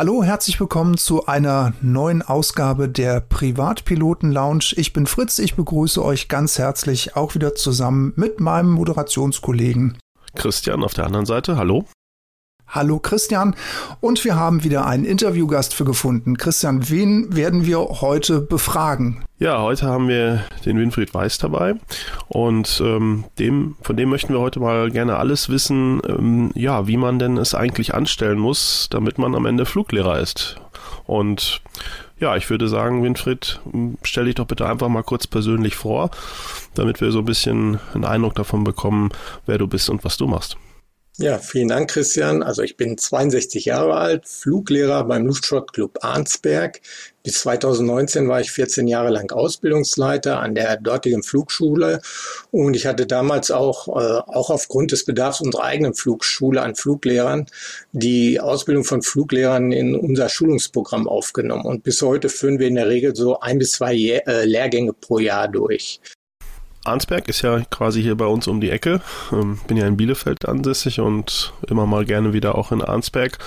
Hallo, herzlich willkommen zu einer neuen Ausgabe der Privatpiloten Lounge. Ich bin Fritz, ich begrüße euch ganz herzlich auch wieder zusammen mit meinem Moderationskollegen Christian auf der anderen Seite. Hallo. Hallo Christian und wir haben wieder einen Interviewgast für gefunden. Christian, wen werden wir heute befragen? Ja, heute haben wir den Winfried Weiß dabei und ähm, dem, von dem möchten wir heute mal gerne alles wissen, ähm, ja, wie man denn es eigentlich anstellen muss, damit man am Ende Fluglehrer ist. Und ja, ich würde sagen, Winfried, stell dich doch bitte einfach mal kurz persönlich vor, damit wir so ein bisschen einen Eindruck davon bekommen, wer du bist und was du machst. Ja, vielen Dank, Christian. Also ich bin 62 Jahre alt, Fluglehrer beim Luftsportclub Arnsberg. Bis 2019 war ich 14 Jahre lang Ausbildungsleiter an der dortigen Flugschule und ich hatte damals auch, äh, auch aufgrund des Bedarfs unserer eigenen Flugschule an Fluglehrern die Ausbildung von Fluglehrern in unser Schulungsprogramm aufgenommen und bis heute führen wir in der Regel so ein bis zwei äh, Lehrgänge pro Jahr durch. Arnsberg ist ja quasi hier bei uns um die Ecke. Ähm, bin ja in Bielefeld ansässig und immer mal gerne wieder auch in Arnsberg.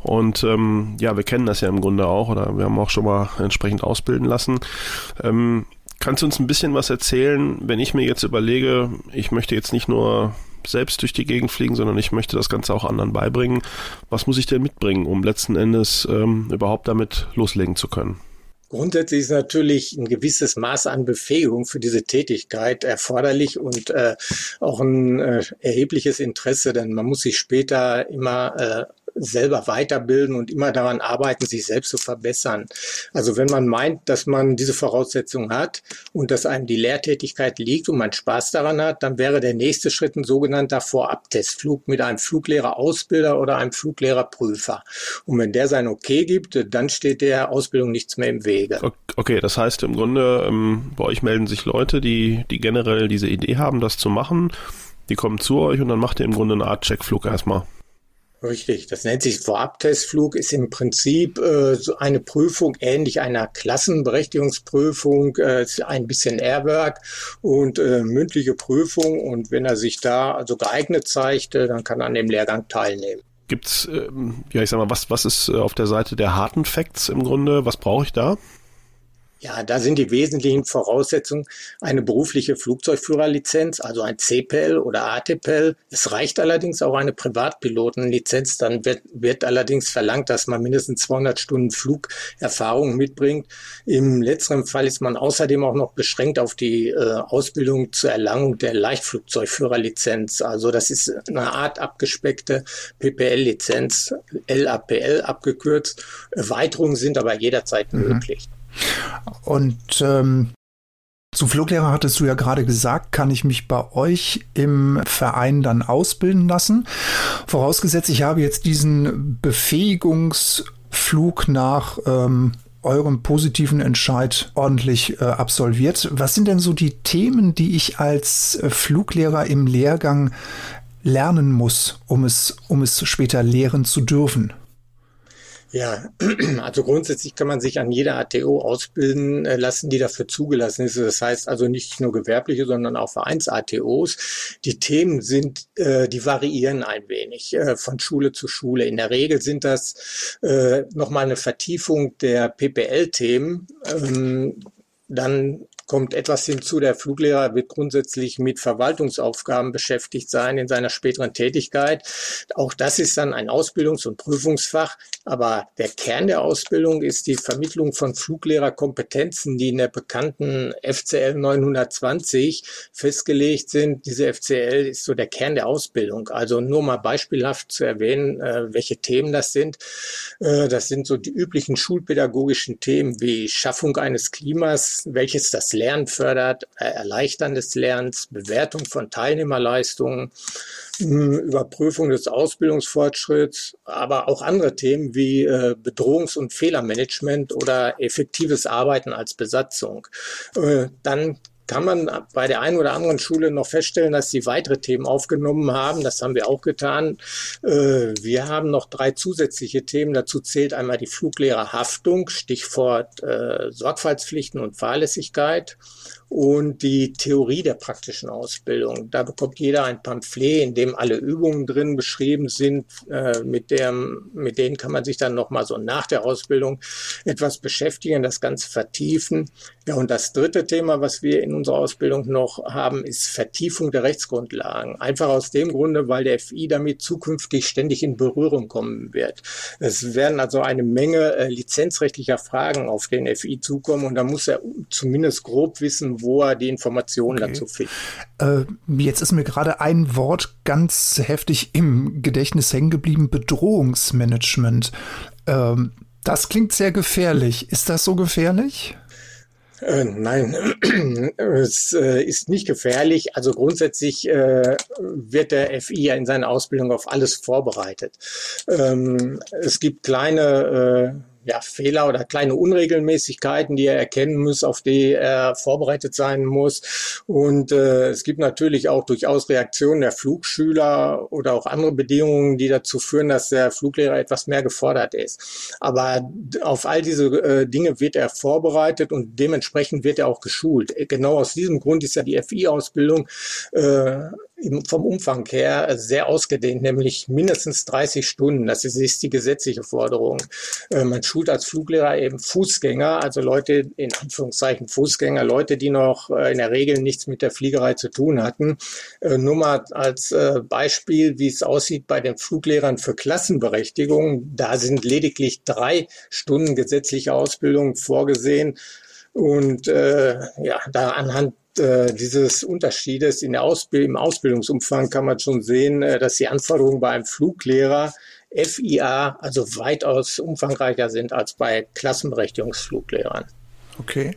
Und ähm, ja, wir kennen das ja im Grunde auch oder wir haben auch schon mal entsprechend ausbilden lassen. Ähm, kannst du uns ein bisschen was erzählen, wenn ich mir jetzt überlege, ich möchte jetzt nicht nur selbst durch die Gegend fliegen, sondern ich möchte das Ganze auch anderen beibringen. Was muss ich denn mitbringen, um letzten Endes ähm, überhaupt damit loslegen zu können? Grundsätzlich ist natürlich ein gewisses Maß an Befähigung für diese Tätigkeit erforderlich und äh, auch ein äh, erhebliches Interesse, denn man muss sich später immer äh, selber weiterbilden und immer daran arbeiten, sich selbst zu verbessern. Also wenn man meint, dass man diese Voraussetzungen hat und dass einem die Lehrtätigkeit liegt und man Spaß daran hat, dann wäre der nächste Schritt ein sogenannter Vorabtestflug mit einem Fluglehrerausbilder oder einem Fluglehrerprüfer. Und wenn der sein Okay gibt, dann steht der Ausbildung nichts mehr im Wege. Okay, das heißt im Grunde, ähm, bei euch melden sich Leute, die, die generell diese Idee haben, das zu machen. Die kommen zu euch und dann macht ihr im Grunde eine Art Checkflug erstmal. Richtig, das nennt sich Vorabtestflug, ist im Prinzip äh, so eine Prüfung ähnlich einer Klassenberechtigungsprüfung, äh, ein bisschen Airwork und äh, mündliche Prüfung. Und wenn er sich da also geeignet zeigt, äh, dann kann er an dem Lehrgang teilnehmen. Gibt's, ähm, ja, ich sag mal, was, was ist äh, auf der Seite der harten Facts im Grunde? Was brauche ich da? Ja, da sind die wesentlichen Voraussetzungen eine berufliche Flugzeugführerlizenz, also ein CPL oder ATPL. Es reicht allerdings auch eine Privatpilotenlizenz. Dann wird, wird allerdings verlangt, dass man mindestens 200 Stunden Flugerfahrung mitbringt. Im letzteren Fall ist man außerdem auch noch beschränkt auf die äh, Ausbildung zur Erlangung der Leichtflugzeugführerlizenz. Also das ist eine Art abgespeckte PPL-Lizenz, LAPL abgekürzt. Erweiterungen sind aber jederzeit mhm. möglich. Und ähm, zu Fluglehrer hattest du ja gerade gesagt, kann ich mich bei euch im Verein dann ausbilden lassen. Vorausgesetzt, ich habe jetzt diesen Befähigungsflug nach ähm, eurem positiven Entscheid ordentlich äh, absolviert. Was sind denn so die Themen, die ich als äh, Fluglehrer im Lehrgang lernen muss, um es, um es später lehren zu dürfen? Ja, also grundsätzlich kann man sich an jeder ATO ausbilden äh, lassen, die dafür zugelassen ist. Das heißt also nicht nur gewerbliche, sondern auch Vereins-ATOs. Die Themen sind, äh, die variieren ein wenig äh, von Schule zu Schule. In der Regel sind das nochmal eine Vertiefung der PPL-Themen. Ähm, dann kommt etwas hinzu. Der Fluglehrer wird grundsätzlich mit Verwaltungsaufgaben beschäftigt sein in seiner späteren Tätigkeit. Auch das ist dann ein Ausbildungs- und Prüfungsfach. Aber der Kern der Ausbildung ist die Vermittlung von Fluglehrerkompetenzen, die in der bekannten FCL 920 festgelegt sind. Diese FCL ist so der Kern der Ausbildung. Also nur mal beispielhaft zu erwähnen, äh, welche Themen das sind. Äh, das sind so die üblichen schulpädagogischen Themen wie Schaffung eines Klimas, welches das Lernen fördert, äh, Erleichtern des Lernens, Bewertung von Teilnehmerleistungen, hm, Überprüfung des Ausbildungsfortschritts, aber auch andere Themen wie äh, Bedrohungs- und Fehlermanagement oder effektives Arbeiten als Besatzung. Äh, dann kann man bei der einen oder anderen Schule noch feststellen, dass sie weitere Themen aufgenommen haben. Das haben wir auch getan. Äh, wir haben noch drei zusätzliche Themen. Dazu zählt einmal die Fluglehrerhaftung, Stichwort äh, Sorgfaltspflichten und Fahrlässigkeit und die Theorie der praktischen Ausbildung. Da bekommt jeder ein Pamphlet, in dem alle Übungen drin beschrieben sind. Äh, mit, dem, mit denen kann man sich dann nochmal so nach der Ausbildung etwas beschäftigen, das Ganze vertiefen. Ja, und das dritte Thema, was wir in unserer Ausbildung noch haben, ist Vertiefung der Rechtsgrundlagen. Einfach aus dem Grunde, weil der FI damit zukünftig ständig in Berührung kommen wird. Es werden also eine Menge äh, lizenzrechtlicher Fragen auf den FI zukommen und da muss er zumindest grob wissen, wo er die Informationen okay. dazu findet. Äh, jetzt ist mir gerade ein Wort ganz heftig im Gedächtnis hängen geblieben, Bedrohungsmanagement. Ähm, das klingt sehr gefährlich. Ist das so gefährlich? Äh, nein, es äh, ist nicht gefährlich. Also grundsätzlich äh, wird der FI ja in seiner Ausbildung auf alles vorbereitet. Ähm, es gibt kleine äh, ja, Fehler oder kleine Unregelmäßigkeiten, die er erkennen muss, auf die er vorbereitet sein muss. Und äh, es gibt natürlich auch durchaus Reaktionen der Flugschüler oder auch andere Bedingungen, die dazu führen, dass der Fluglehrer etwas mehr gefordert ist. Aber auf all diese äh, Dinge wird er vorbereitet und dementsprechend wird er auch geschult. Genau aus diesem Grund ist ja die FI-Ausbildung äh, vom Umfang her sehr ausgedehnt, nämlich mindestens 30 Stunden. Das ist, die gesetzliche Forderung. Äh, man schult als Fluglehrer eben Fußgänger, also Leute, in Anführungszeichen Fußgänger, Leute, die noch äh, in der Regel nichts mit der Fliegerei zu tun hatten. Äh, nur mal als Beispiel, wie es aussieht bei den Fluglehrern für Klassenberechtigung. Da sind lediglich drei Stunden gesetzliche Ausbildung vorgesehen. Und äh, ja, da anhand äh, dieses Unterschiedes in der Ausbild im Ausbildungsumfang kann man schon sehen, äh, dass die Anforderungen bei einem Fluglehrer FIA also weitaus umfangreicher sind als bei Klassenberechtigungsfluglehrern. Okay.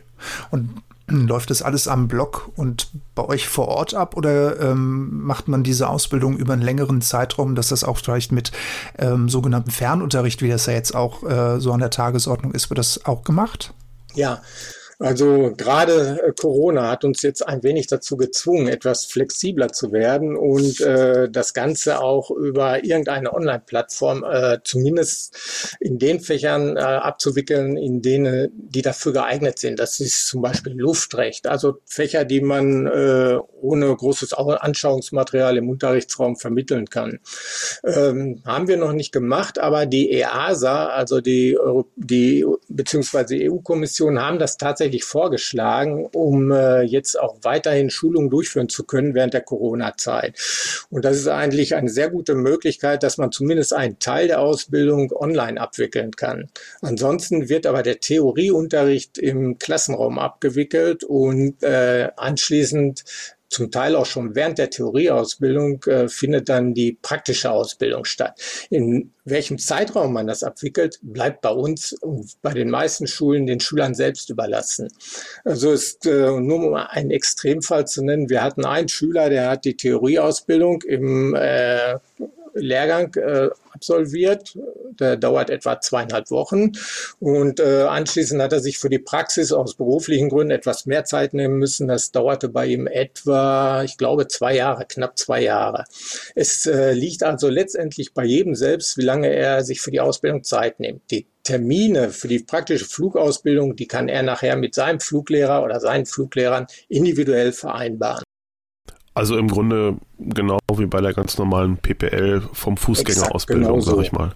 Und läuft das alles am Block und bei euch vor Ort ab oder ähm, macht man diese Ausbildung über einen längeren Zeitraum, dass das auch vielleicht mit ähm, sogenannten Fernunterricht, wie das ja jetzt auch äh, so an der Tagesordnung ist, wird das auch gemacht? Ja, also gerade äh, Corona hat uns jetzt ein wenig dazu gezwungen, etwas flexibler zu werden und äh, das Ganze auch über irgendeine Online-Plattform äh, zumindest in den Fächern äh, abzuwickeln, in denen die dafür geeignet sind. Das ist zum Beispiel Luftrecht, also Fächer, die man äh, ohne großes Anschauungsmaterial im Unterrichtsraum vermitteln kann. Ähm, haben wir noch nicht gemacht, aber die EASA, also die, die beziehungsweise EU-Kommission haben das tatsächlich tatsächlich vorgeschlagen, um äh, jetzt auch weiterhin Schulungen durchführen zu können während der Corona-Zeit. Und das ist eigentlich eine sehr gute Möglichkeit, dass man zumindest einen Teil der Ausbildung online abwickeln kann. Ansonsten wird aber der Theorieunterricht im Klassenraum abgewickelt und äh, anschließend zum Teil auch schon während der Theorieausbildung äh, findet dann die praktische Ausbildung statt. In welchem Zeitraum man das abwickelt, bleibt bei uns und bei den meisten Schulen den Schülern selbst überlassen. Also ist äh, nur um einen Extremfall zu nennen, wir hatten einen Schüler, der hat die Theorieausbildung im äh, Lehrgang äh, absolviert. Der dauert etwa zweieinhalb Wochen. Und äh, anschließend hat er sich für die Praxis aus beruflichen Gründen etwas mehr Zeit nehmen müssen. Das dauerte bei ihm etwa, ich glaube, zwei Jahre, knapp zwei Jahre. Es äh, liegt also letztendlich bei jedem selbst, wie lange er sich für die Ausbildung Zeit nimmt. Die Termine für die praktische Flugausbildung, die kann er nachher mit seinem Fluglehrer oder seinen Fluglehrern individuell vereinbaren. Also im Grunde genau wie bei der ganz normalen PPL vom Fußgängerausbildung, sag ich mal.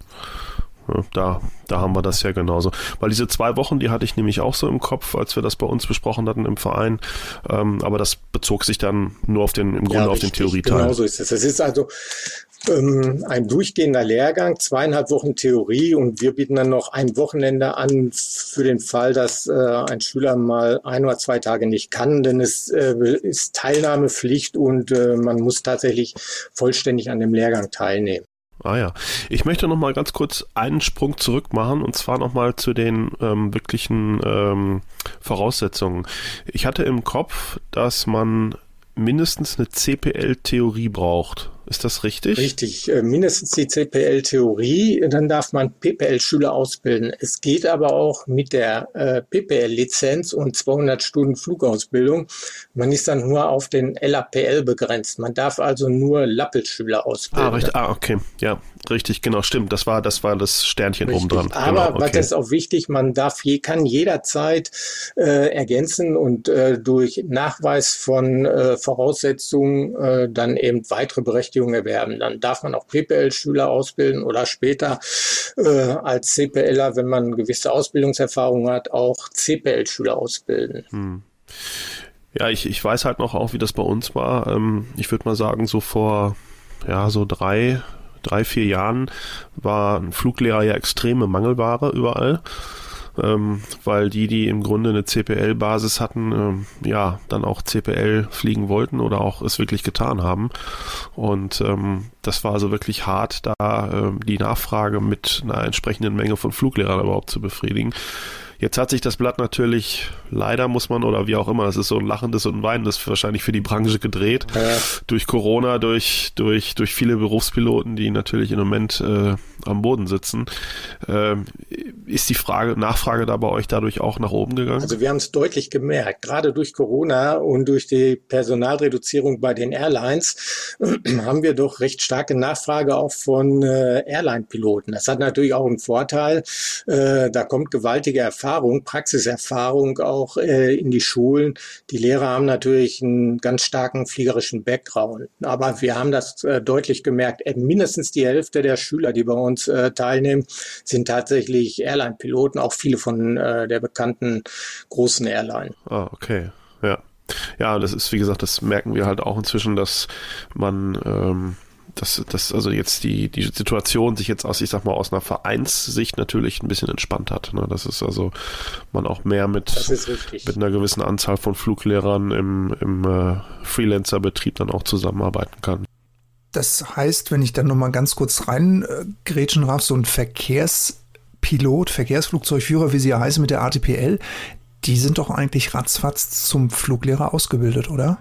Da, da haben wir das ja genauso. Weil diese zwei Wochen, die hatte ich nämlich auch so im Kopf, als wir das bei uns besprochen hatten im Verein. Ähm, aber das bezog sich dann nur auf den, im Grunde ja, auf den Theorieteil. Genau so ist es. Es ist also ein durchgehender Lehrgang, zweieinhalb Wochen Theorie und wir bieten dann noch ein Wochenende an für den Fall, dass äh, ein Schüler mal ein oder zwei Tage nicht kann, denn es äh, ist Teilnahmepflicht und äh, man muss tatsächlich vollständig an dem Lehrgang teilnehmen. Ah ja, ich möchte noch mal ganz kurz einen Sprung zurück machen und zwar noch mal zu den ähm, wirklichen ähm, Voraussetzungen. Ich hatte im Kopf, dass man mindestens eine CPL-Theorie braucht Ist das richtig? Richtig, äh, mindestens die CPL-Theorie, dann darf man PPL-Schüler ausbilden. Es geht aber auch mit der äh, PPL-Lizenz und 200 Stunden Flugausbildung. Man ist dann nur auf den LAPL begrenzt. Man darf also nur Lappelschüler ausbilden. Ah, richtig. ah, okay, ja, richtig, genau, stimmt. Das war, das war das Sternchen richtig. oben dran. Aber genau, okay. das ist auch wichtig, man darf je, kann jederzeit äh, ergänzen und äh, durch Nachweis von äh, Voraussetzungen dann eben weitere Berechtigungen Berechtigung erwerben. Dann darf man auch PPL-Schüler ausbilden oder später äh, als CPLer, wenn man gewisse Ausbildungserfahrung hat, auch CPL-Schüler ausbilden. Hm. Ja, ich, ich weiß halt noch auch, wie das bei uns war. Ähm, ich würde mal sagen, so vor ja, so drei, drei, vier Jahren war ein Fluglehrer ja extreme Mangelware überall ähm, weil die, die im Grunde eine CPL-Basis hatten, ähm, ja, dann auch CPL fliegen wollten oder auch es wirklich getan haben. Und ähm, das war also wirklich hart, da äh, die Nachfrage mit einer entsprechenden Menge von Fluglehrern überhaupt zu befriedigen. Jetzt hat sich das Blatt natürlich, leider muss man, oder wie auch immer, es ist so ein lachendes und ein weinendes wahrscheinlich für die Branche gedreht. Ja. Durch Corona, durch, durch, durch viele Berufspiloten, die natürlich im Moment äh, am Boden sitzen. Äh, ist die Frage, Nachfrage da bei euch dadurch auch nach oben gegangen? Also wir haben es deutlich gemerkt, gerade durch Corona und durch die Personalreduzierung bei den Airlines haben wir doch recht starke Nachfrage auch von äh, Airline-Piloten. Das hat natürlich auch einen Vorteil. Äh, da kommt gewaltige Erfahrung Erfahrung, Praxiserfahrung auch äh, in die Schulen. Die Lehrer haben natürlich einen ganz starken fliegerischen Background. Aber wir haben das äh, deutlich gemerkt. Äh, mindestens die Hälfte der Schüler, die bei uns äh, teilnehmen, sind tatsächlich Airline-Piloten, auch viele von äh, der bekannten großen Airline. Ah, okay. Ja. Ja, das ist, wie gesagt, das merken wir halt auch inzwischen, dass man ähm, dass, dass also jetzt die, die Situation sich jetzt aus, ich sag mal, aus einer Vereinssicht natürlich ein bisschen entspannt hat. Ne? Das ist also man auch mehr mit, mit einer gewissen Anzahl von Fluglehrern im, im äh, Freelancer-Betrieb dann auch zusammenarbeiten kann. Das heißt, wenn ich dann nochmal ganz kurz rein äh, darf, so ein Verkehrspilot, Verkehrsflugzeugführer, wie sie ja heißen mit der ATPL, die sind doch eigentlich ratzfatz zum Fluglehrer ausgebildet, oder?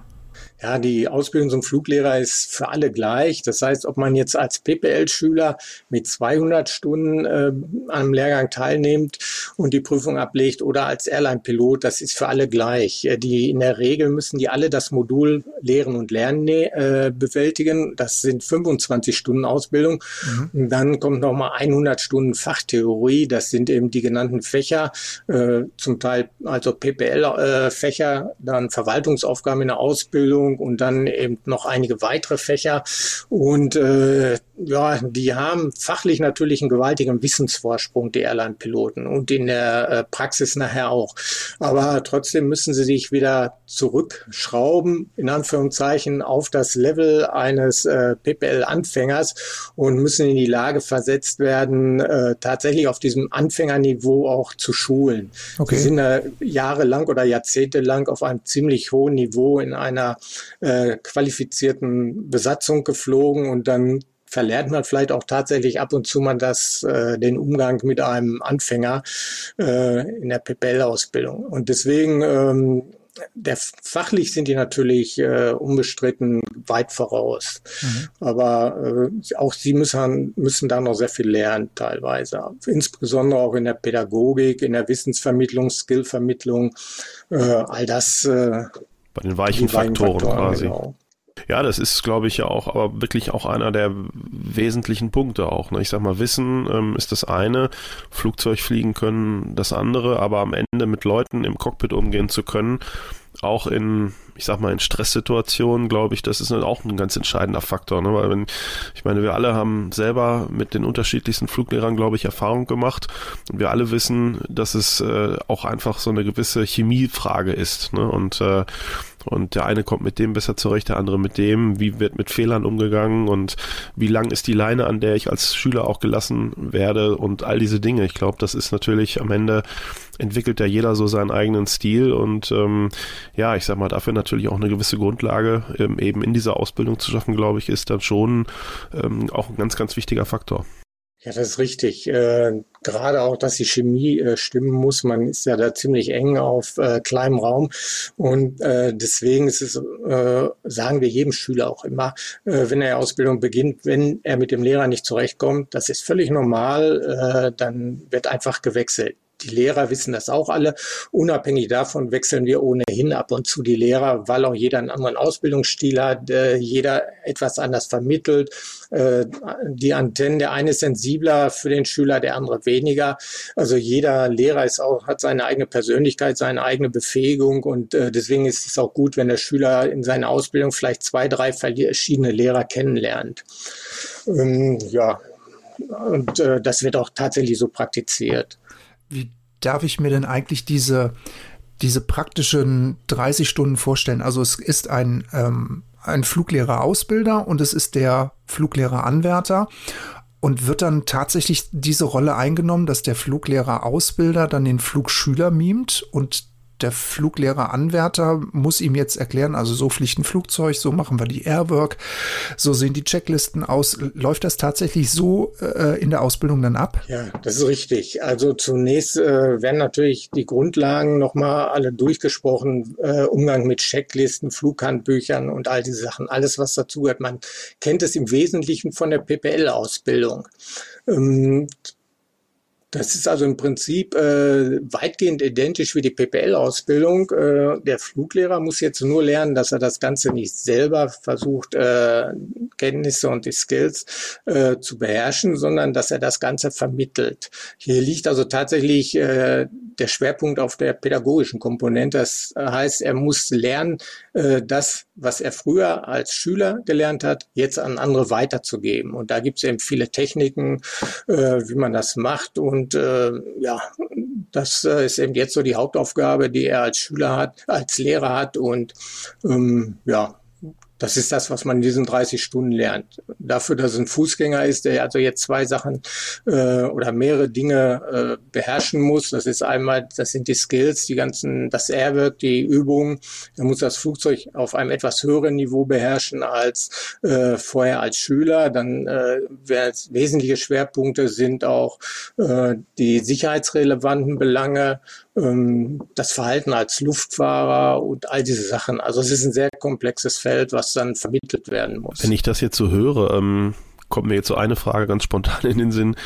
Ja, die Ausbildung zum Fluglehrer ist für alle gleich. Das heißt, ob man jetzt als PPL-Schüler mit 200 Stunden äh, am Lehrgang teilnimmt und die Prüfung ablegt oder als Airline-Pilot, das ist für alle gleich. Äh, die in der Regel müssen die alle das Modul Lehren und Lernen äh, bewältigen. Das sind 25 Stunden Ausbildung. Mhm. Und dann kommt nochmal 100 Stunden Fachtheorie. Das sind eben die genannten Fächer, äh, zum Teil also PPL-Fächer, äh, dann Verwaltungsaufgaben in der Ausbildung Ernährung und dann eben noch einige weitere Fächer. Und äh, ja, die haben fachlich natürlich einen gewaltigen Wissensvorsprung, die Airline-Piloten und in der äh, Praxis nachher auch. Aber trotzdem müssen sie sich wieder zurückschrauben, in Anführungszeichen, auf das Level eines äh, PPL-Anfängers und müssen in die Lage versetzt werden, äh, tatsächlich auf diesem Anfängerniveau auch zu schulen. Okay. Sie sind äh, jahrelang oder jahrzehntelang auf einem ziemlich hohen Niveau in einer äh, qualifizierten Besatzung geflogen und dann verlernt man vielleicht auch tatsächlich ab und zu mal das, äh, den Umgang mit einem Anfänger äh, in der PPL-Ausbildung. Und deswegen ähm, der, fachlich sind die natürlich äh, unbestritten weit voraus. Mhm. Aber äh, auch sie müssen, müssen da noch sehr viel lernen teilweise. Insbesondere auch in der Pädagogik, in der Wissensvermittlung, Skillvermittlung, äh, all das äh, bei den weichen Faktoren, Faktoren, quasi. Genau. Ja, das ist, glaube ich, ja auch, aber wirklich auch einer der wesentlichen Punkte auch. Ne? Ich sag mal, Wissen ähm, ist das eine, Flugzeug fliegen können das andere, aber am Ende mit Leuten im Cockpit umgehen zu können, auch in, ich sag mal, in Stresssituationen, glaube ich, das ist auch ein ganz entscheidender Faktor. Ne? Weil wenn, ich meine, wir alle haben selber mit den unterschiedlichsten Fluglehrern, glaube ich, Erfahrung gemacht. Und wir alle wissen, dass es äh, auch einfach so eine gewisse Chemiefrage ist. Ne? Und äh, und der eine kommt mit dem besser zurecht, der andere mit dem. Wie wird mit Fehlern umgegangen und wie lang ist die Leine, an der ich als Schüler auch gelassen werde und all diese Dinge. Ich glaube, das ist natürlich am Ende entwickelt ja jeder so seinen eigenen Stil und ähm, ja, ich sag mal, dafür natürlich auch eine gewisse Grundlage ähm, eben in dieser Ausbildung zu schaffen, glaube ich, ist dann schon ähm, auch ein ganz, ganz wichtiger Faktor. Ja, das ist richtig. Äh, gerade auch, dass die Chemie äh, stimmen muss. Man ist ja da ziemlich eng auf äh, kleinem Raum. Und äh, deswegen ist es, äh, sagen wir jedem Schüler auch immer, äh, wenn er Ausbildung beginnt, wenn er mit dem Lehrer nicht zurechtkommt, das ist völlig normal, äh, dann wird einfach gewechselt. Die Lehrer wissen das auch alle. Unabhängig davon wechseln wir ohnehin ab und zu die Lehrer, weil auch jeder einen anderen Ausbildungsstil hat, äh, jeder etwas anders vermittelt. Äh, die Antennen, der eine ist sensibler für den Schüler, der andere weniger. Also jeder Lehrer ist auch, hat seine eigene Persönlichkeit, seine eigene Befähigung und äh, deswegen ist es auch gut, wenn der Schüler in seiner Ausbildung vielleicht zwei, drei verschiedene Lehrer kennenlernt. Ähm, ja, und das wird auch tatsächlich so praktiziert wie darf ich mir denn eigentlich diese, diese praktischen 30 Stunden vorstellen? Also es ist ein, ähm, ein Fluglehrer-Ausbilder und es ist der Fluglehrer-Anwärter. Und wird dann tatsächlich diese Rolle eingenommen, dass der Fluglehrer-Ausbilder dann den Flugschüler mimt und der Fluglehrer-Anwärter muss ihm jetzt erklären, also so fliegt ein Flugzeug, so machen wir die Airwork, so sehen die Checklisten aus. Läuft das tatsächlich so äh, in der Ausbildung dann ab? Ja, das ist richtig. Also zunächst äh, werden natürlich die Grundlagen nochmal alle durchgesprochen, äh, Umgang mit Checklisten, Flughandbüchern und all diese Sachen, alles was dazugehört. Man kennt es im Wesentlichen von der PPL-Ausbildung. Ähm, das ist also im Prinzip äh, weitgehend identisch wie die PPL-Ausbildung. Äh, der Fluglehrer muss jetzt nur lernen, dass er das Ganze nicht selber versucht, äh, Kenntnisse und die Skills äh, zu beherrschen, sondern dass er das Ganze vermittelt. Hier liegt also tatsächlich äh, der Schwerpunkt auf der pädagogischen Komponente. Das heißt, er muss lernen, das, was er früher als Schüler gelernt hat, jetzt an andere weiterzugeben. Und da gibt es eben viele Techniken, äh, wie man das macht. Und äh, ja, das äh, ist eben jetzt so die Hauptaufgabe, die er als Schüler hat, als Lehrer hat. Und ähm, ja, das ist das, was man in diesen 30 Stunden lernt. Dafür, dass es ein Fußgänger ist, der also jetzt zwei Sachen äh, oder mehrere Dinge äh, beherrschen muss. Das ist einmal, das sind die Skills, die ganzen, das Airwork, die Übungen. Er muss das Flugzeug auf einem etwas höheren Niveau beherrschen als äh, vorher als Schüler. Dann äh, wesentliche Schwerpunkte sind auch äh, die sicherheitsrelevanten Belange, ähm, das Verhalten als Luftfahrer und all diese Sachen. Also es ist ein sehr komplexes Feld, was dann vermittelt werden muss. Wenn ich das jetzt so höre, ähm, kommt mir jetzt so eine Frage ganz spontan in den Sinn.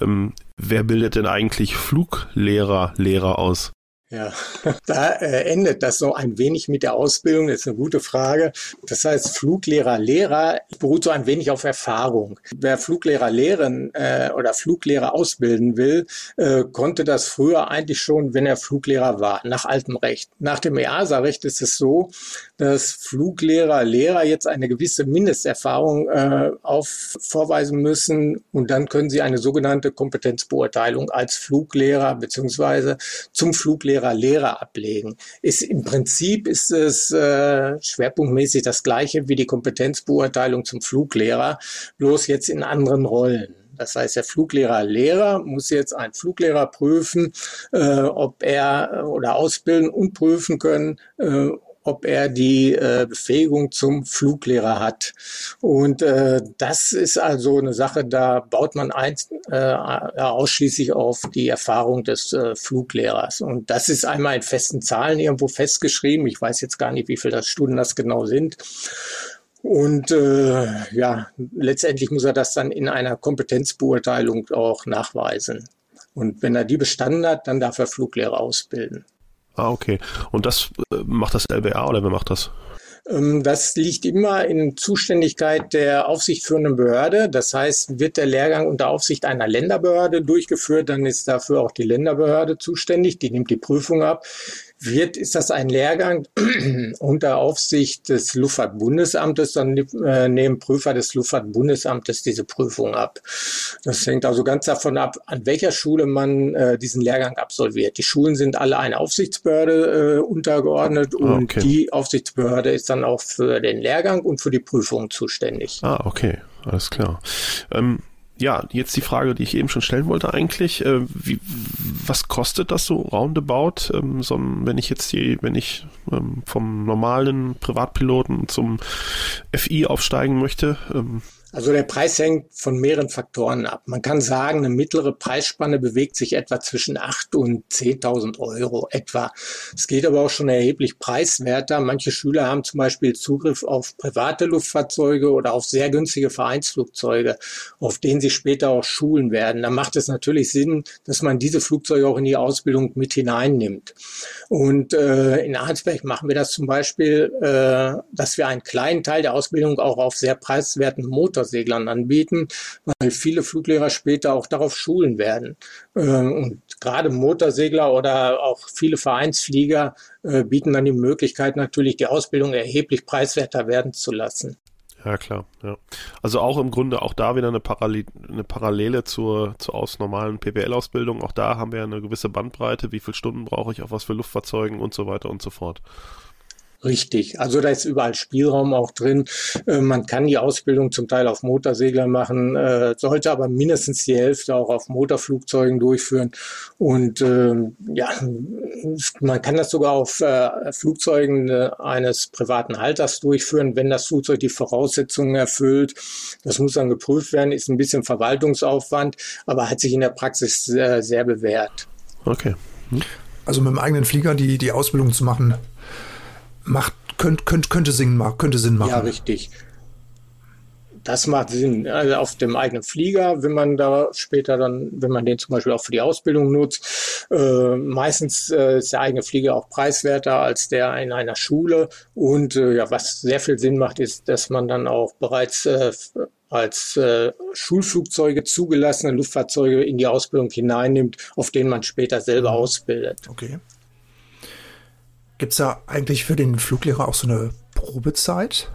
Ähm, wer bildet denn eigentlich Fluglehrer, Lehrer aus? Ja, da äh, endet das so ein wenig mit der Ausbildung. Das ist eine gute Frage. Das heißt, Fluglehrer, Lehrer beruht so ein wenig auf Erfahrung. Wer Fluglehrer lehren äh, oder Fluglehrer ausbilden will, äh, konnte das früher eigentlich schon, wenn er Fluglehrer war, nach altem Recht. Nach dem EASA-Recht ist es so, dass Fluglehrer, Lehrer jetzt eine gewisse Mindesterfahrung äh, auf, vorweisen müssen und dann können sie eine sogenannte Kompetenzbeurteilung als Fluglehrer beziehungsweise zum Fluglehrer Lehrer Lehrer ablegen. Ist im Prinzip ist es äh, schwerpunktmäßig das gleiche wie die Kompetenzbeurteilung zum Fluglehrer, bloß jetzt in anderen Rollen. Das heißt, der Fluglehrer Lehrer muss jetzt einen Fluglehrer prüfen, äh, ob er oder ausbilden und prüfen können, äh, ob er die äh, Befähigung zum Fluglehrer hat. Und äh, das ist also eine Sache, da baut man ein, äh, ausschließlich auf die Erfahrung des äh, Fluglehrers. Und das ist einmal in festen Zahlen irgendwo festgeschrieben. Ich weiß jetzt gar nicht, wie viele Stunden das genau sind. Und äh, ja, letztendlich muss er das dann in einer Kompetenzbeurteilung auch nachweisen. Und wenn er die bestanden hat, dann darf er Fluglehrer ausbilden. Ah, okay. Und das äh, macht das LBA oder wer macht das? Ähm, das liegt immer in Zuständigkeit der aufsichtführenden Behörde. Das heißt, wird der Lehrgang unter Aufsicht einer Länderbehörde durchgeführt, dann ist dafür auch die Länderbehörde zuständig. Die nimmt die Prüfung ab wird, ist das ein Lehrgang unter Aufsicht des Luftfahrtbundesamtes, dann äh, nehmen Prüfer des Luftfahrtbundesamtes diese Prüfung ab. Das hängt also ganz davon ab, an welcher Schule man äh, diesen Lehrgang absolviert. Die Schulen sind alle einer Aufsichtsbehörde äh, untergeordnet ah, und okay. die Aufsichtsbehörde ist dann auch für den Lehrgang und für die Prüfung zuständig. Ah, okay, alles klar. Ähm ja, jetzt die Frage, die ich eben schon stellen wollte eigentlich. Äh, wie, was kostet das so roundabout, ähm, so, wenn ich jetzt die, wenn ich ähm, vom normalen Privatpiloten zum FI aufsteigen möchte? Ähm, Also der Preis hängt von mehreren Faktoren ab. Man kann sagen, eine mittlere Preisspanne bewegt sich etwa zwischen 8 und 10.000 Euro etwa. Es geht aber auch schon erheblich preiswerter. Manche Schüler haben zum Beispiel Zugriff auf private Luftfahrzeuge oder auf sehr günstige Vereinsflugzeuge, auf denen sie später auch schulen werden. Da macht es natürlich Sinn, dass man diese Flugzeuge auch in die Ausbildung mit hineinnimmt. Und äh, in Arnsberg machen wir das zum Beispiel, äh, dass wir einen kleinen Teil der Ausbildung auch auf sehr preiswerten Motor Motorseglern anbieten, weil viele Fluglehrer später auch darauf schulen werden. Äh, und gerade Motorsegler oder auch viele Vereinsflieger äh, bieten dann die Möglichkeit natürlich, die Ausbildung erheblich preiswerter werden zu lassen. Ja, klar. Ja. Also auch im Grunde auch da wieder eine, Parallel, eine Parallele zur, zur aus normalen PBL-Ausbildung. Auch da haben wir eine gewisse Bandbreite. Wie viele Stunden brauche ich auf was für Luftfahrzeugen und so weiter und so fort. Richtig, also da ist überall Spielraum auch drin. Äh, man kann die Ausbildung zum Teil auf Motorsegler machen, äh, sollte aber mindestens die Hälfte auch auf Motorflugzeugen durchführen. Und ähm, ja, man kann das sogar auf äh, Flugzeugen eines privaten Halters durchführen, wenn das Flugzeug die Voraussetzungen erfüllt. Das muss dann geprüft werden, ist ein bisschen Verwaltungsaufwand, aber hat sich in der Praxis sehr, sehr bewährt. Okay. Hm. Also mit dem eigenen Flieger die, die Ausbildung zu machen, macht, könnt, könnt, könnte, Sinn, könnte Sinn machen. Ja, richtig. Das macht Sinn. Also auf dem eigenen Flieger, wenn man da später dann, wenn man den zum Beispiel auch für die Ausbildung nutzt, äh, meistens äh, ist der eigene Flieger auch preiswerter als der in einer Schule. Und äh, ja, was sehr viel Sinn macht, ist, dass man dann auch bereits äh, als äh, Schulflugzeuge zugelassene Luftfahrzeuge in die Ausbildung hineinnimmt, auf denen man später selber mhm. ausbildet. Okay. Gibt es da eigentlich für den Fluglehrer auch so eine Probezeit?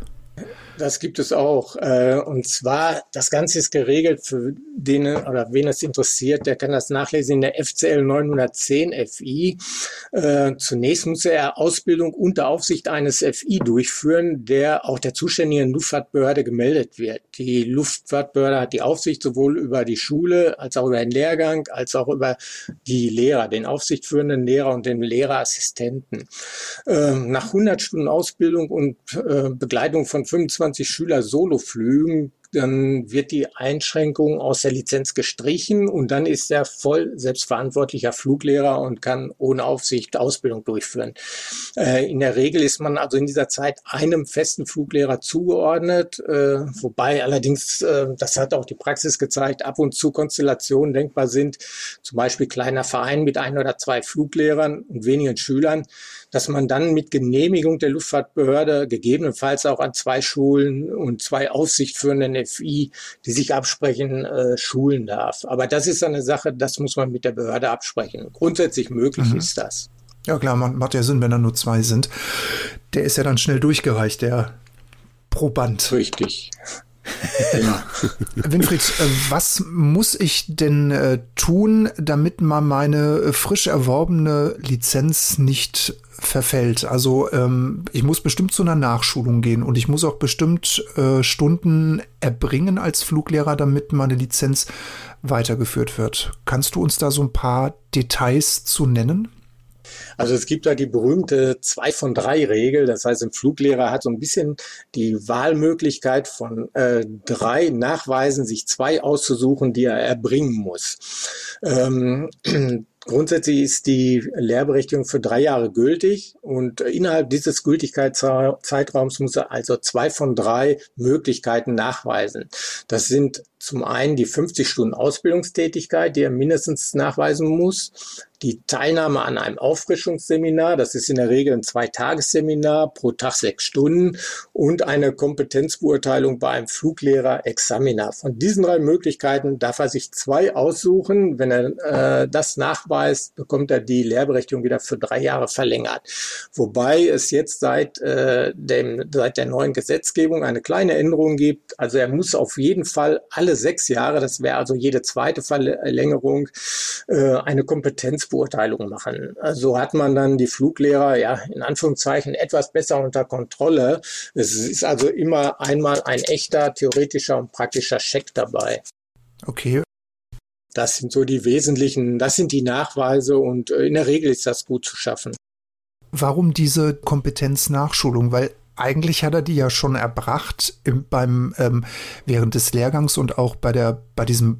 Das gibt es auch. Äh, und zwar, das Ganze ist geregelt für den oder wen es interessiert, der kann das nachlesen in der FCL 910 FI. Zunächst muss er Ausbildung unter Aufsicht eines FI durchführen, der auch der zuständigen Luftfahrtbehörde gemeldet wird. Die Luftfahrtbehörde hat die Aufsicht sowohl über die Schule als auch über den Lehrgang, als auch über die Lehrer, den aufsichtführenden Lehrer und den Lehrerassistenten. Ähm, nach 100 Stunden Ausbildung und äh, Begleitung von 25 25 Schüler Soloflügen dann wird die Einschränkung aus der Lizenz gestrichen und dann ist er voll selbstverantwortlicher Fluglehrer und kann ohne Aufsicht Ausbildung durchführen. Äh, in der Regel ist man also in dieser Zeit einem festen Fluglehrer zugeordnet, äh, wobei allerdings, äh, das hat auch die Praxis gezeigt, ab und zu Konstellationen denkbar sind, zum Beispiel kleiner Verein mit ein oder zwei Fluglehrern und wenigen Schülern, dass man dann mit Genehmigung der Luftfahrtbehörde gegebenenfalls auch an zwei Schulen und zwei aufsichtführenden FI, die sich absprechen, äh, schulen darf. Aber das ist eine Sache, das muss man mit der Behörde absprechen. Grundsätzlich möglich mhm. ist das. Ja klar, macht ja Sinn, wenn da nur zwei sind. Der ist ja dann schnell durchgereicht, der Proband. Richtig. Ja. Winfried, äh, was muss ich denn äh, tun, damit man meine äh, frisch erworbene Lizenz nicht verfällt? Also ähm, ich muss bestimmt zu einer Nachschulung gehen und ich muss auch bestimmt äh, Stunden erbringen als Fluglehrer, damit meine Lizenz weitergeführt wird. Kannst du uns da so ein paar Details zu nennen? Also es gibt da die berühmte zwei von drei Regel. Das heißt, ein Fluglehrer hat so ein bisschen die Wahlmöglichkeit von äh, drei Nachweisen, sich zwei auszusuchen, die er erbringen muss. Ähm, Grundsätzlich ist die Lehrberechtigung für drei Jahre gültig und innerhalb dieses Gültigkeitszeitraums muss er also zwei von drei Möglichkeiten nachweisen. Das sind zum einen die 50 Stunden Ausbildungstätigkeit, die er mindestens nachweisen muss die Teilnahme an einem Auffrischungsseminar, das ist in der Regel ein Zweitagesseminar pro Tag sechs Stunden und eine Kompetenzbeurteilung bei einem Fluglehrer Examiner. Von diesen drei Möglichkeiten darf er sich zwei aussuchen. Wenn er äh, das nachweist, bekommt er die Lehrberechtigung wieder für drei Jahre verlängert. Wobei es jetzt seit, äh, dem, seit der neuen Gesetzgebung eine kleine Änderung gibt. Also er muss auf jeden Fall alle sechs Jahre, das wäre also jede zweite Verlängerung, äh, eine Kompetenz Beurteilung machen. So hat man dann die Fluglehrer ja in Anführungszeichen etwas besser unter Kontrolle. Es ist also immer einmal ein echter theoretischer und praktischer Check dabei. Okay. Das sind so die wesentlichen, das sind die Nachweise und äh, in der Regel ist das gut zu schaffen. Warum diese Kompetenznachschulung? Weil eigentlich hat er die ja schon erbracht im, beim ähm, während des Lehrgangs und auch bei der bei diesem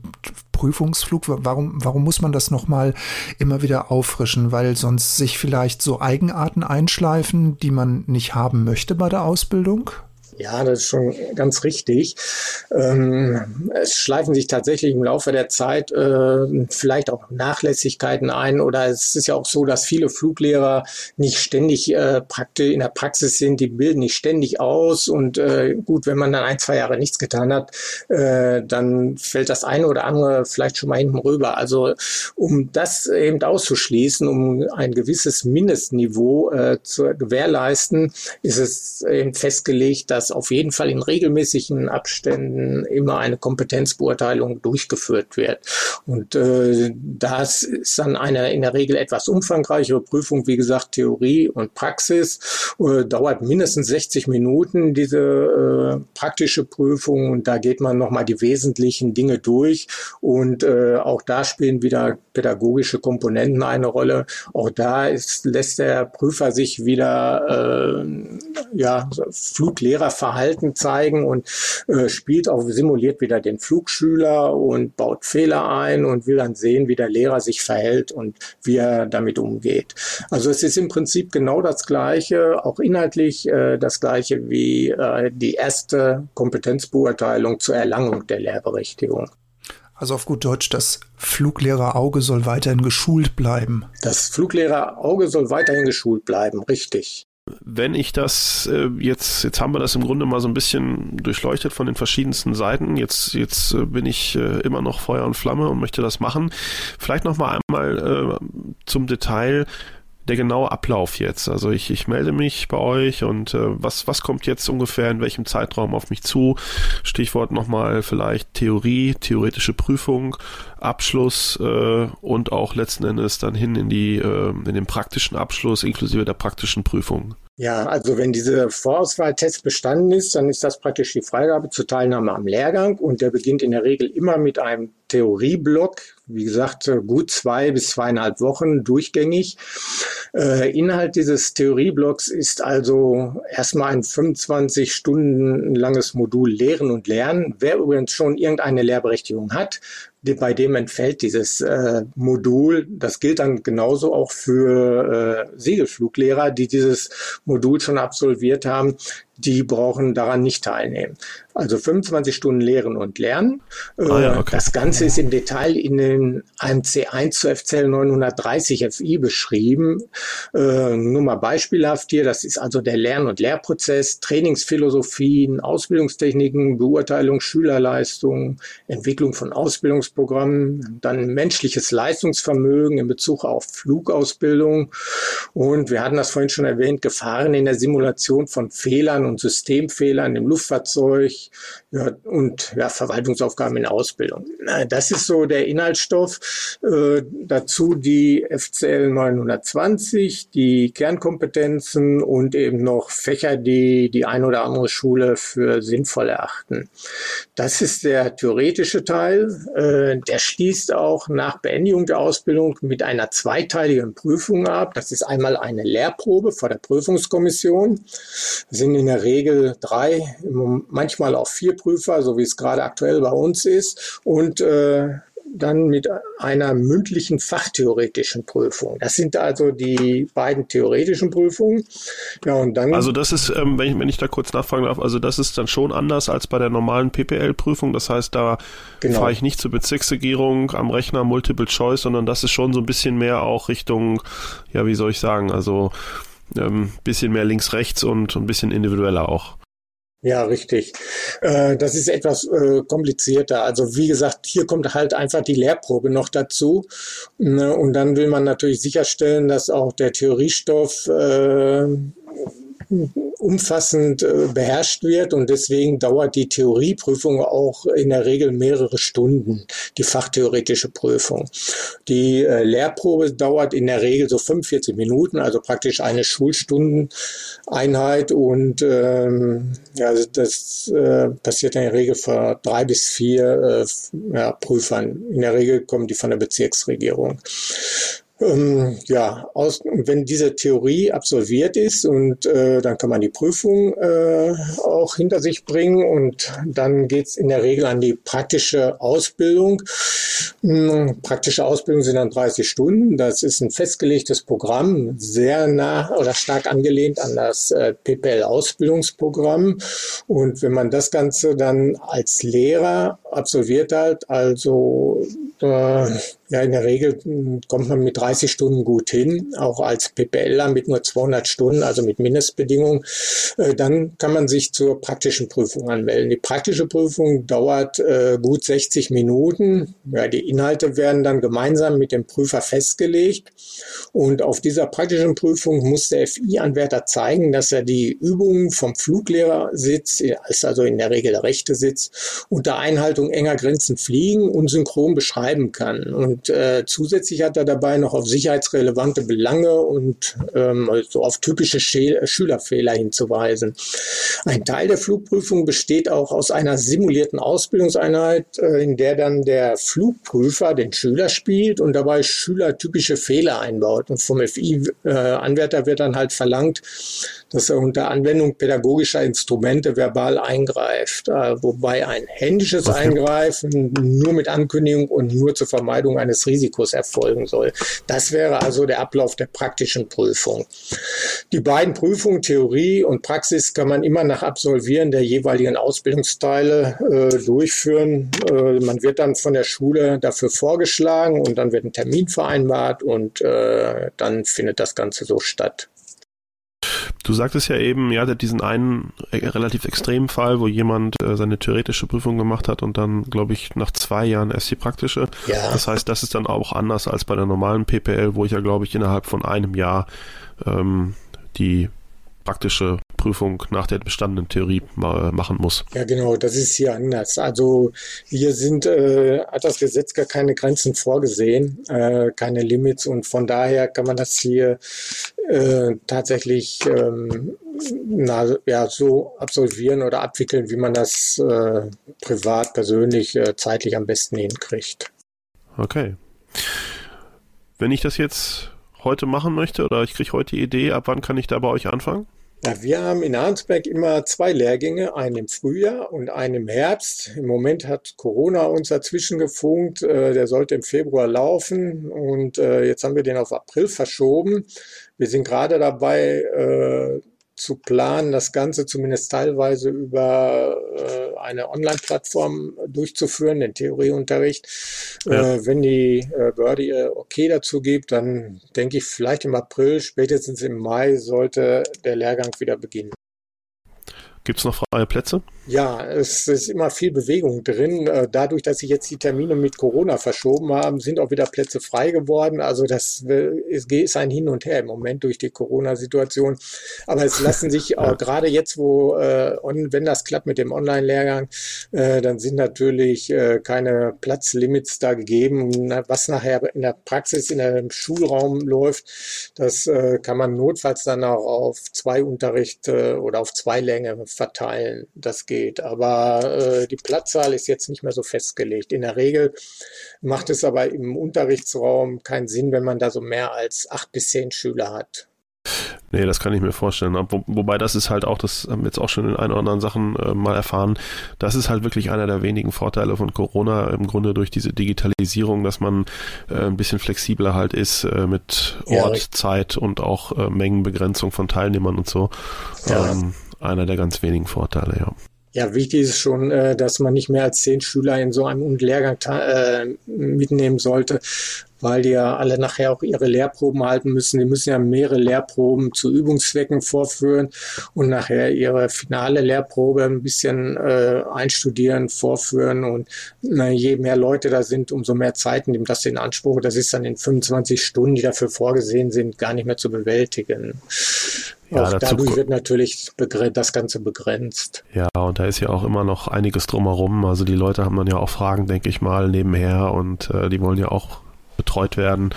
Prüfungsflug. Warum warum muss man das noch mal immer wieder auffrischen? Weil sonst sich vielleicht so Eigenarten einschleifen, die man nicht haben möchte bei der Ausbildung? Ja, das ist schon ganz richtig. Ähm, es schleifen sich tatsächlich im Laufe der Zeit äh, vielleicht auch Nachlässigkeiten ein oder es ist ja auch so, dass viele Fluglehrer nicht ständig äh, praktisch in der Praxis sind, die bilden nicht ständig aus und äh, gut, wenn man dann ein, zwei Jahre nichts getan hat, äh, dann fällt das eine oder andere vielleicht schon mal hinten rüber. Also um das eben auszuschließen, um ein gewisses Mindestniveau äh, zu gewährleisten, ist es eben festgelegt, dass dass auf jeden Fall in regelmäßigen Abständen immer eine Kompetenzbeurteilung durchgeführt wird. Und äh, das ist dann eine in der Regel etwas umfangreichere Prüfung, wie gesagt, Theorie und Praxis, äh, dauert mindestens 60 Minuten, diese äh, praktische Prüfung. Und da geht man nochmal die wesentlichen Dinge durch. Und äh, auch da spielen wieder pädagogische Komponenten eine Rolle. Auch da ist, lässt der Prüfer sich wieder äh, ja, Fluglehrer Verhalten zeigen und äh, spielt auch, simuliert wieder den Flugschüler und baut Fehler ein und will dann sehen, wie der Lehrer sich verhält und wie er damit umgeht. Also es ist im Prinzip genau das Gleiche, auch inhaltlich äh, das Gleiche wie äh, die erste Kompetenzbeurteilung zur Erlangung der Lehrberechtigung. Also auf gut Deutsch, das Fluglehrerauge soll weiterhin geschult bleiben. Das Fluglehrerauge soll weiterhin geschult bleiben, richtig wenn ich das äh, jetzt, jetzt haben wir das im Grunde mal so ein bisschen durchleuchtet von den verschiedensten Seiten. Jetzt, jetzt äh, bin ich äh, immer noch Feuer und Flamme und möchte das machen. Vielleicht noch mal einmal äh, zum Detail der genaue Ablauf jetzt? Also ich, ich melde mich bei euch und äh, was, was kommt jetzt ungefähr in welchem Zeitraum auf mich zu? Stichwort nochmal vielleicht Theorie, theoretische Prüfung, Abschluss äh, und auch letzten Endes dann hin in die äh, in den praktischen Abschluss inklusive der praktischen Prüfung. Ja, also wenn diese Vorauswahltest bestanden ist, dann ist das praktisch die Freigabe zur Teilnahme am Lehrgang und der beginnt in der Regel immer mit einem Theorieblock, wie gesagt, gut zwei bis zweieinhalb Wochen durchgängig. Äh, Inhalt dieses Theorieblocks ist also erstmal ein 25 Stunden langes Modul Lehren und Lernen. Wer übrigens schon irgendeine Lehrberechtigung hat, bei dem entfällt dieses äh, Modul. Das gilt dann genauso auch für äh, Segelfluglehrer, die dieses Modul schon absolviert haben die brauchen daran nicht teilnehmen. Also 25 Stunden Lehren und Lernen. Ah, ja, äh, okay. Das Ganze ist im Detail in den AMC1 zu FCL 930 FI beschrieben. Äh, nur mal beispielhaft hier, das ist also der Lern- und Lehrprozess, Trainingsphilosophien, Ausbildungstechniken, Beurteilung Schülerleistung, Entwicklung von Ausbildungsprogrammen, dann menschliches Leistungsvermögen in Bezug auf Flugausbildung. Und wir hatten das vorhin schon erwähnt, Gefahren in der Simulation von Fehlern und Systemfehlern im Luftfahrzeug, ja, und ja, Verwaltungsaufgaben in Ausbildung. Das ist so der Inhaltsstoff. Äh, dazu die FCL 920, die Kernkompetenzen und eben noch Fächer, die die ein oder andere Schule für sinnvoll erachten. Das ist der theoretische Teil. Äh, der schließt auch nach Beendigung der Ausbildung mit einer zweiteiligen Prüfung ab. Das ist einmal eine Lehrprobe vor der Prüfungskommission. Das sind in der Regel drei, manchmal manchmal auch vier Prüfer, so wie es gerade aktuell bei uns ist, und äh, dann mit einer mündlichen fachtheoretischen Prüfung. Das sind also die beiden theoretischen Prüfungen. Ja, und dann. Also das ist, ähm, wenn, ich, wenn ich da kurz nachfragen darf, also das ist dann schon anders als bei der normalen PPL-Prüfung. Das heißt, da genau. fahre ich nicht zur Bezirksregierung am Rechner Multiple Choice, sondern das ist schon so ein bisschen mehr auch Richtung, ja, wie soll ich sagen, also ähm, bisschen mehr links-rechts und ein bisschen individueller auch. Ja, richtig. Äh, das ist etwas äh, komplizierter. Also wie gesagt, hier kommt halt einfach die Lehrprobe noch dazu. Ne? Und dann will man natürlich sicherstellen, dass auch der Theoriestoff äh, umfassend äh, beherrscht wird und deswegen dauert die Theorieprüfung auch in der Regel mehrere Stunden, die fachtheoretische Prüfung. Die äh, Lehrprobe dauert in der Regel so 45 Minuten, also praktisch eine Schulstundeneinheit und ähm, ja, das äh, passiert in der Regel vor drei bis vier äh, ja, Prüfern. In der Regel kommen die von der Bezirksregierung. Ähm, ja, aus, wenn diese Theorie absolviert ist und äh, dann kann man die Prüfung äh, auch hinter sich bringen und dann geht's in der Regel an die praktische Ausbildung. Hm, praktische Ausbildung sind dann 30 Stunden. Das ist ein festgelegtes Programm, sehr nah oder stark angelehnt an das äh, PPL-Ausbildungsprogramm. Und wenn man das Ganze dann als Lehrer absolviert hat, also äh, ja, in der Regel kommt man mit 30 Stunden gut hin, auch als PPLer mit nur 200 Stunden, also mit Mindestbedingungen. Äh, dann kann man sich zur praktischen Prüfung anmelden. Die praktische Prüfung dauert äh, gut 60 Minuten. Ja, die Inhalte werden dann gemeinsam mit dem Prüfer festgelegt. Und auf dieser praktischen Prüfung muss der FI-Anwärter zeigen, dass er die Übungen vom Fluglehrersitz, ist also in der Regel der rechte Sitz, unter Einhaltung enger Grenzen fliegen und synchron beschreiben kann. Und und äh, zusätzlich hat er dabei noch auf sicherheitsrelevante Belange und ähm, also auf typische Schä Schülerfehler hinzuweisen. Ein Teil der Flugprüfung besteht auch aus einer simulierten Ausbildungseinheit, äh, in der dann der Flugprüfer den Schüler spielt und dabei schülertypische Fehler einbaut. Und vom FI-Anwärter äh, wird dann halt verlangt, dass er unter Anwendung pädagogischer Instrumente verbal eingreift, äh, wobei ein händisches. Eingreifen nur mit Ankündigung und nur zur Vermeidung eines Risikos erfolgen soll. Das wäre also der Ablauf der praktischen Prüfung. Die beiden Prüfungen, Theorie und Praxis, kann man immer nach Absolvieren der jeweiligen Ausbildungsteile äh, durchführen. Äh, man wird dann von der Schule dafür vorgeschlagen und dann wird ein Termin vereinbart und äh, dann findet das Ganze so statt. Du sagtest ja eben, ja, diesen einen äh, relativ extremen Fall, wo jemand äh, seine theoretische Prüfung gemacht hat und dann, glaube ich, nach zwei Jahren erst die praktische. Ja. Das heißt, das ist dann auch anders als bei der normalen PPL, wo ich ja, glaube ich, innerhalb von einem Jahr ähm, die praktische Prüfung nach der bestandenen Theorie machen muss. Ja, genau, das ist hier anders. Also hier sind, äh, hat das Gesetz gar keine Grenzen vorgesehen, äh, keine Limits und von daher kann man das hier äh, tatsächlich ähm, na, ja, so absolvieren oder abwickeln, wie man das äh, privat, persönlich, äh, zeitlich am besten hinkriegt. Okay. Wenn ich das jetzt heute machen möchte oder ich kriege heute die Idee, ab wann kann ich da bei euch anfangen? Ja, wir haben in Arnsberg immer zwei Lehrgänge, einen im Frühjahr und einen im Herbst. Im Moment hat Corona uns dazwischen gefunkt. Äh, der sollte im Februar laufen und äh, jetzt haben wir den auf April verschoben. Wir sind gerade dabei, äh, zu planen, das Ganze zumindest teilweise über äh, eine Online-Plattform durchzuführen, den Theorieunterricht. Ja. Äh, wenn die äh, Birdie äh, okay dazu gibt, dann denke ich, vielleicht im April, spätestens im Mai sollte der Lehrgang wieder beginnen. Gibt es noch freie Plätze? Ja, es ist immer viel Bewegung drin. Äh, dadurch, dass sich jetzt die Termine mit Corona verschoben haben, sind auch wieder Plätze frei geworden. Also das ist ein Hin und Her im Moment durch die Corona-Situation. Aber es lassen sich ja. auch gerade jetzt, wo äh, wenn das klappt mit dem Online-Lehrgang, äh, dann sind natürlich keine Platzlimits da gegeben. Was nachher in der Praxis, in einem Schulraum läuft, das kann man notfalls dann auch auf zwei Unterrichte oder auf zwei Länge verteilen. Das geht. Aber äh, die Platzzahl ist jetzt nicht mehr so festgelegt. In der Regel macht es aber im Unterrichtsraum keinen Sinn, wenn man da so mehr als acht bis zehn Schüler hat. Nee, das kann ich mir vorstellen. Wo, wobei das ist halt auch, das haben wir jetzt auch schon in ein oder anderen Sachen äh, mal erfahren, das ist halt wirklich einer der wenigen Vorteile von Corona im Grunde durch diese Digitalisierung, dass man äh, ein bisschen flexibler halt ist äh, mit Ort, ja, Zeit und auch äh, Mengenbegrenzung von Teilnehmern und so. Ja. Ähm, einer der ganz wenigen Vorteile, ja. Ja, wichtig ist schon, äh, dass man nicht mehr als zehn Schüler in so einem Lehrgang äh, mitnehmen sollte, weil die ja alle nachher auch ihre Lehrproben halten müssen. Die müssen ja mehrere Lehrproben zu Übungszwecken vorführen und nachher ihre finale Lehrprobe ein bisschen äh, einstudieren, vorführen. Und je mehr Leute da sind, umso mehr Zeit nimmt das in Anspruch. Das ist dann in 25 Stunden, die dafür vorgesehen sind, gar nicht mehr zu bewältigen. Ja, auch dadurch wird natürlich das Ganze begrenzt. Ja, und da ist ja auch immer noch einiges drumherum. Also die Leute haben dann ja auch Fragen, denke ich mal, nebenher und äh, die wollen ja auch betreut werden.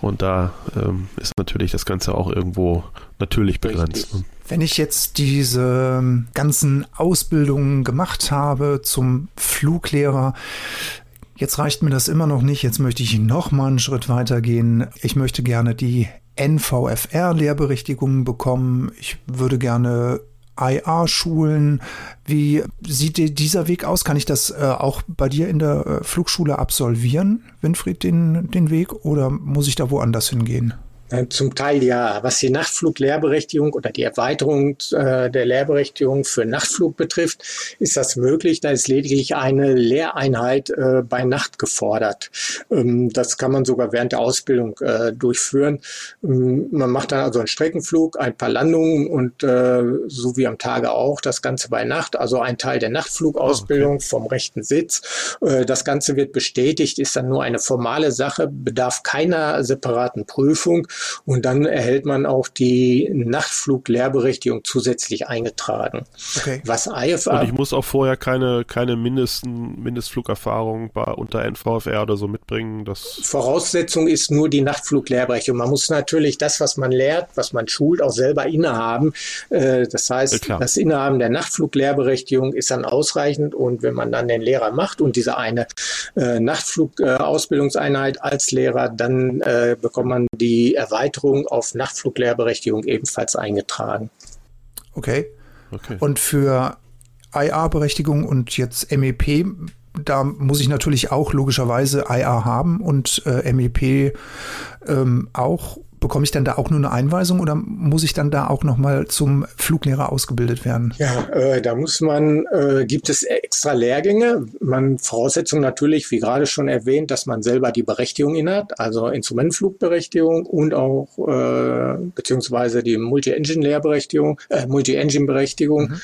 Und da ähm, ist natürlich das Ganze auch irgendwo natürlich begrenzt. Richtig. Wenn ich jetzt diese ähm, ganzen Ausbildungen gemacht habe zum Fluglehrer, Jetzt reicht mir das immer noch nicht. Jetzt möchte ich noch mal einen Schritt weiter gehen. Ich möchte gerne die NVFR-Lehrberechtigungen bekommen. Ich würde gerne IA-Schulen. Wie sieht dieser Weg aus? Kann ich das äh, auch bei dir in der äh, Flugschule absolvieren, Winfried, den, den Weg, oder muss ich da woanders hingehen? Äh, zum Teil ja. Was die Nachtfluglehrberechtigung oder die Erweiterung äh, der Lehrberechtigung für Nachtflug betrifft, ist das möglich. Da ist lediglich eine Lehreinheit äh, bei Nacht gefordert. Ähm, das kann man sogar während der Ausbildung durchführen. Ähm, man macht dann also einen Streckenflug, ein paar Landungen und so wie am Tage auch das Ganze bei Nacht. Also ein Teil der Nachtflugausbildung okay. vom rechten Sitz. Das Ganze wird bestätigt, ist dann nur eine formale Sache, bedarf keiner separaten Prüfung und dann erhält man auch die Nachtfluglehrberechtigung zusätzlich eingetragen. Okay. Was IFA. Und ich muss auch vorher keine, keine Mindesten, Mindestflugerfahrung bei, unter NVFR oder so mitbringen. Das Voraussetzung ist nur die Nachtfluglehrberechtigung. Man muss natürlich das, was man lehrt, was man schult, auch selber innehaben. Äh, das heißt, ja, das Innehaben der Nachtfluglehrberechtigung ist dann ausreichend und wenn man dann den Lehrer macht und diese eine äh, Nachtflugausbildungseinheit äh, als Lehrer, dann bekommt man die Erweiterung auf Nachtfluglehrberechtigung ebenfalls eingetragen. Okay. okay. Und für IA-Berechtigung und jetzt MEP, da muss ich natürlich auch logischerweise IA haben und äh, MEP ähm, auch bekomme ich dann da auch nur eine Einweisung oder muss ich dann da auch nochmal zum Fluglehrer ausgebildet werden? Ja, äh, da muss man, äh, gibt es extra Lehrgänge. Man Voraussetzung natürlich, wie gerade schon erwähnt, dass man selber die Berechtigung innehat, also Instrumentenflugberechtigung und auch äh, beziehungsweise die Multi-Engine-Lehrberechtigung, äh, Multi-Engine-Berechtigung. Mhm.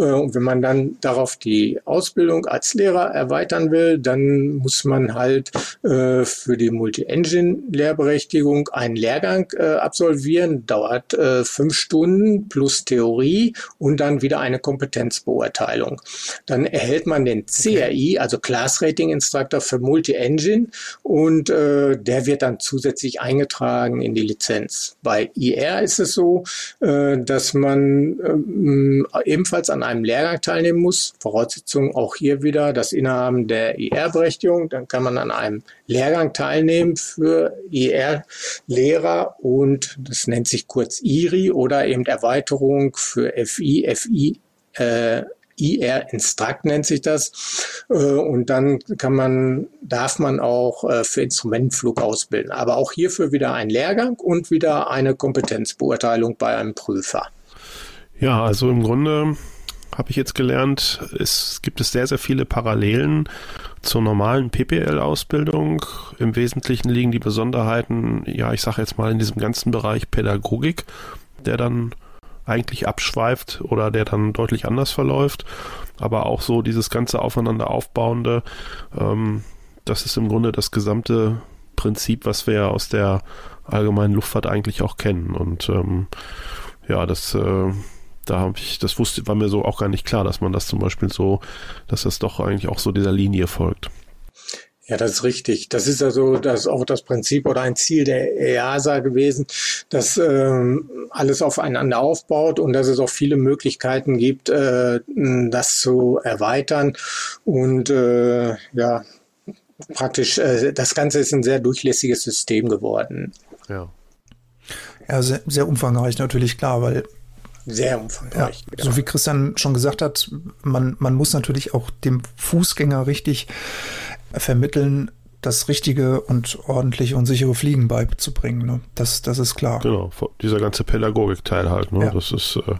Äh, und wenn man dann darauf die Ausbildung als Lehrer erweitern will, dann muss man halt äh, für die Multi-Engine-Lehrberechtigung einen Lehrgang Lehrgang äh, absolvieren, dauert äh, fünf Stunden plus Theorie und dann wieder eine Kompetenzbeurteilung. Dann erhält man den CRI, also Class Rating Instructor für Multi-Engine und äh, der wird dann zusätzlich eingetragen in die Lizenz. Bei IR ist es so, äh, dass man äh, ebenfalls an einem Lehrgang teilnehmen muss. Voraussetzung auch hier wieder das Innehaben der IR-Berechtigung. Dann kann man an einem Lehrgang teilnehmen für IR-Lehrer und das nennt sich kurz IRI oder eben Erweiterung für FI, FI, äh, IR Instruct nennt sich das. Äh, und dann kann man, darf man auch äh, für Instrumentenflug ausbilden. Aber auch hierfür wieder ein Lehrgang und wieder eine Kompetenzbeurteilung bei einem Prüfer. Ja, also im Grunde habe ich jetzt gelernt, es gibt es sehr, sehr viele Parallelen zur normalen PPL-Ausbildung. Im Wesentlichen liegen die Besonderheiten, ja, ich sage jetzt mal in diesem ganzen Bereich Pädagogik, der dann eigentlich abschweift oder der dann deutlich anders verläuft. Aber auch so dieses ganze aufeinander aufbauende, ähm, das ist im Grunde das gesamte Prinzip, was wir aus der allgemeinen Luftfahrt eigentlich auch kennen. Und ähm, ja, das äh, da habe ich, das wusste, war mir so auch gar nicht klar, dass man das zum Beispiel so, dass das doch eigentlich auch so dieser Linie folgt. Ja, das ist richtig. Das ist also das auch das Prinzip oder ein Ziel der EASA gewesen, dass ähm, alles aufeinander aufbaut und dass es auch viele Möglichkeiten gibt, äh, das zu erweitern. Und äh, ja, praktisch, äh, das Ganze ist ein sehr durchlässiges System geworden. Ja. Ja, sehr, sehr umfangreich natürlich, klar, weil sehr umfangreich. Ja, so wie Christian schon gesagt hat, man, man muss natürlich auch dem Fußgänger richtig vermitteln, das richtige und ordentliche und sichere Fliegen beizubringen. Ne? Das, das ist klar. Genau, dieser ganze Pädagogikteil halt. Ne? Ja. Das ist äh,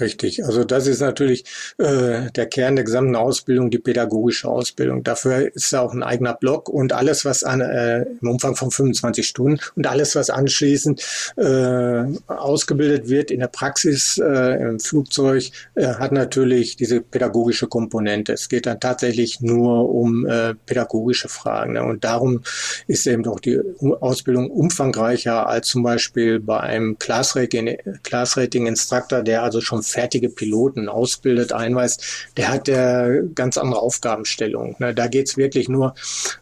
Richtig, also das ist natürlich äh, der Kern der gesamten Ausbildung, die pädagogische Ausbildung. Dafür ist auch ein eigener Block und alles, was an, äh, im Umfang von 25 Stunden und alles, was anschließend äh, ausgebildet wird in der Praxis äh, im Flugzeug, äh, hat natürlich diese pädagogische Komponente. Es geht dann tatsächlich nur um äh, pädagogische Fragen. Ne? Und darum ist eben auch die Ausbildung umfangreicher als zum Beispiel bei einem Class Rating, Class Rating Instructor, der also schon fertige Piloten ausbildet, einweist, der hat ja ganz andere Aufgabenstellungen. Ne? Da geht es wirklich nur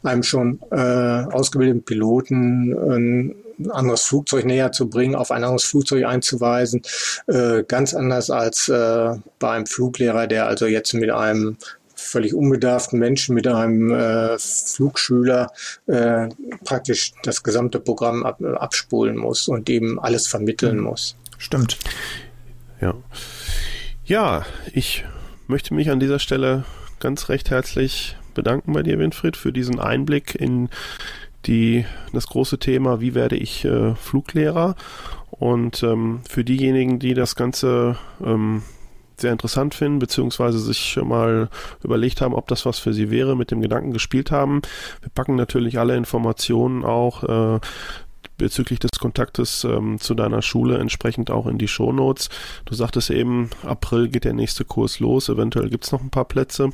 einem schon äh, ausgebildeten Piloten ein anderes Flugzeug näher zu bringen, auf ein anderes Flugzeug einzuweisen. Äh, ganz anders als äh, bei einem Fluglehrer, der also jetzt mit einem völlig unbedarften Menschen mit einem äh, Flugschüler äh, praktisch das gesamte Programm ab, abspulen muss und ihm alles vermitteln mhm. muss. Stimmt. Ja. Ja, ich möchte mich an dieser Stelle ganz recht herzlich bedanken bei dir, Winfried, für diesen Einblick in die, das große Thema, wie werde ich äh, Fluglehrer? Und ähm, für diejenigen, die das Ganze ähm, sehr interessant finden, beziehungsweise sich schon mal überlegt haben, ob das was für sie wäre, mit dem Gedanken gespielt haben. Wir packen natürlich alle Informationen auch äh, bezüglich des Kontaktes ähm, zu deiner Schule entsprechend auch in die Shownotes. Du sagtest eben, April geht der nächste Kurs los, eventuell gibt es noch ein paar Plätze.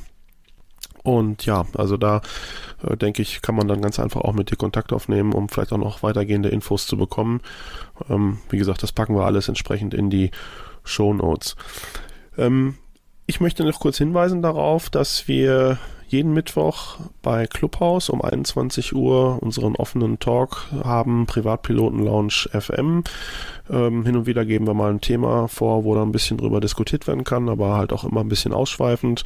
Und ja, also da äh, denke ich, kann man dann ganz einfach auch mit dir Kontakt aufnehmen, um vielleicht auch noch weitergehende Infos zu bekommen. Ähm, wie gesagt, das packen wir alles entsprechend in die Show Notes. Ähm, ich möchte noch kurz hinweisen darauf, dass wir jeden Mittwoch bei Clubhouse um 21 Uhr unseren offenen Talk haben, Privatpiloten Lounge FM. Ähm, hin und wieder geben wir mal ein Thema vor, wo da ein bisschen drüber diskutiert werden kann, aber halt auch immer ein bisschen ausschweifend.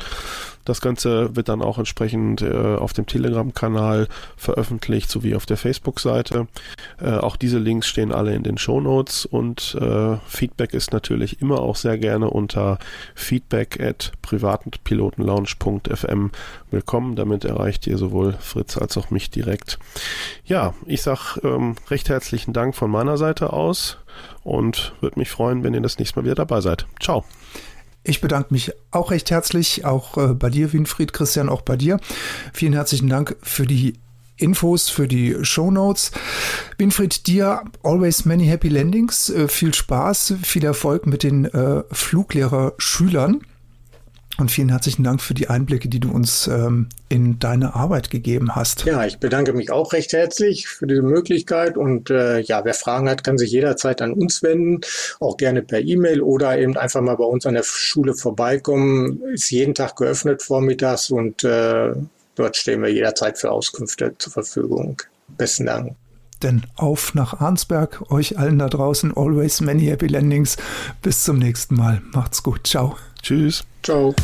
Das Ganze wird dann auch entsprechend äh, auf dem Telegram-Kanal veröffentlicht, sowie auf der Facebook-Seite. Äh, auch diese Links stehen alle in den Show Notes und äh, Feedback ist natürlich immer auch sehr gerne unter feedback at privatenpilotenlounge.fm willkommen. Damit erreicht ihr sowohl Fritz als auch mich direkt. Ja, ich sag ähm, recht herzlichen Dank von meiner Seite aus und würde mich freuen, wenn ihr das nächste Mal wieder dabei seid. Ciao. Ich bedanke mich auch recht herzlich, auch äh, bei dir, Winfried, Christian, auch bei dir. Vielen herzlichen Dank für die Infos, für die Show Notes. Winfried, dir always many happy landings, äh, viel Spaß, viel Erfolg mit den äh, Fluglehrer-Schülern. Und vielen herzlichen Dank für die Einblicke, die du uns ähm, in deine Arbeit gegeben hast. Ja, ich bedanke mich auch recht herzlich für diese Möglichkeit. Und äh, ja, wer Fragen hat, kann sich jederzeit an uns wenden, auch gerne per E-Mail oder eben einfach mal bei uns an der Schule vorbeikommen. Ist jeden Tag geöffnet vormittags und äh, dort stehen wir jederzeit für Auskünfte zur Verfügung. Besten Dank. Denn auf nach Arnsberg, euch allen da draußen, always many happy landings. Bis zum nächsten Mal. Macht's gut. Ciao. Tschüss. Ciao.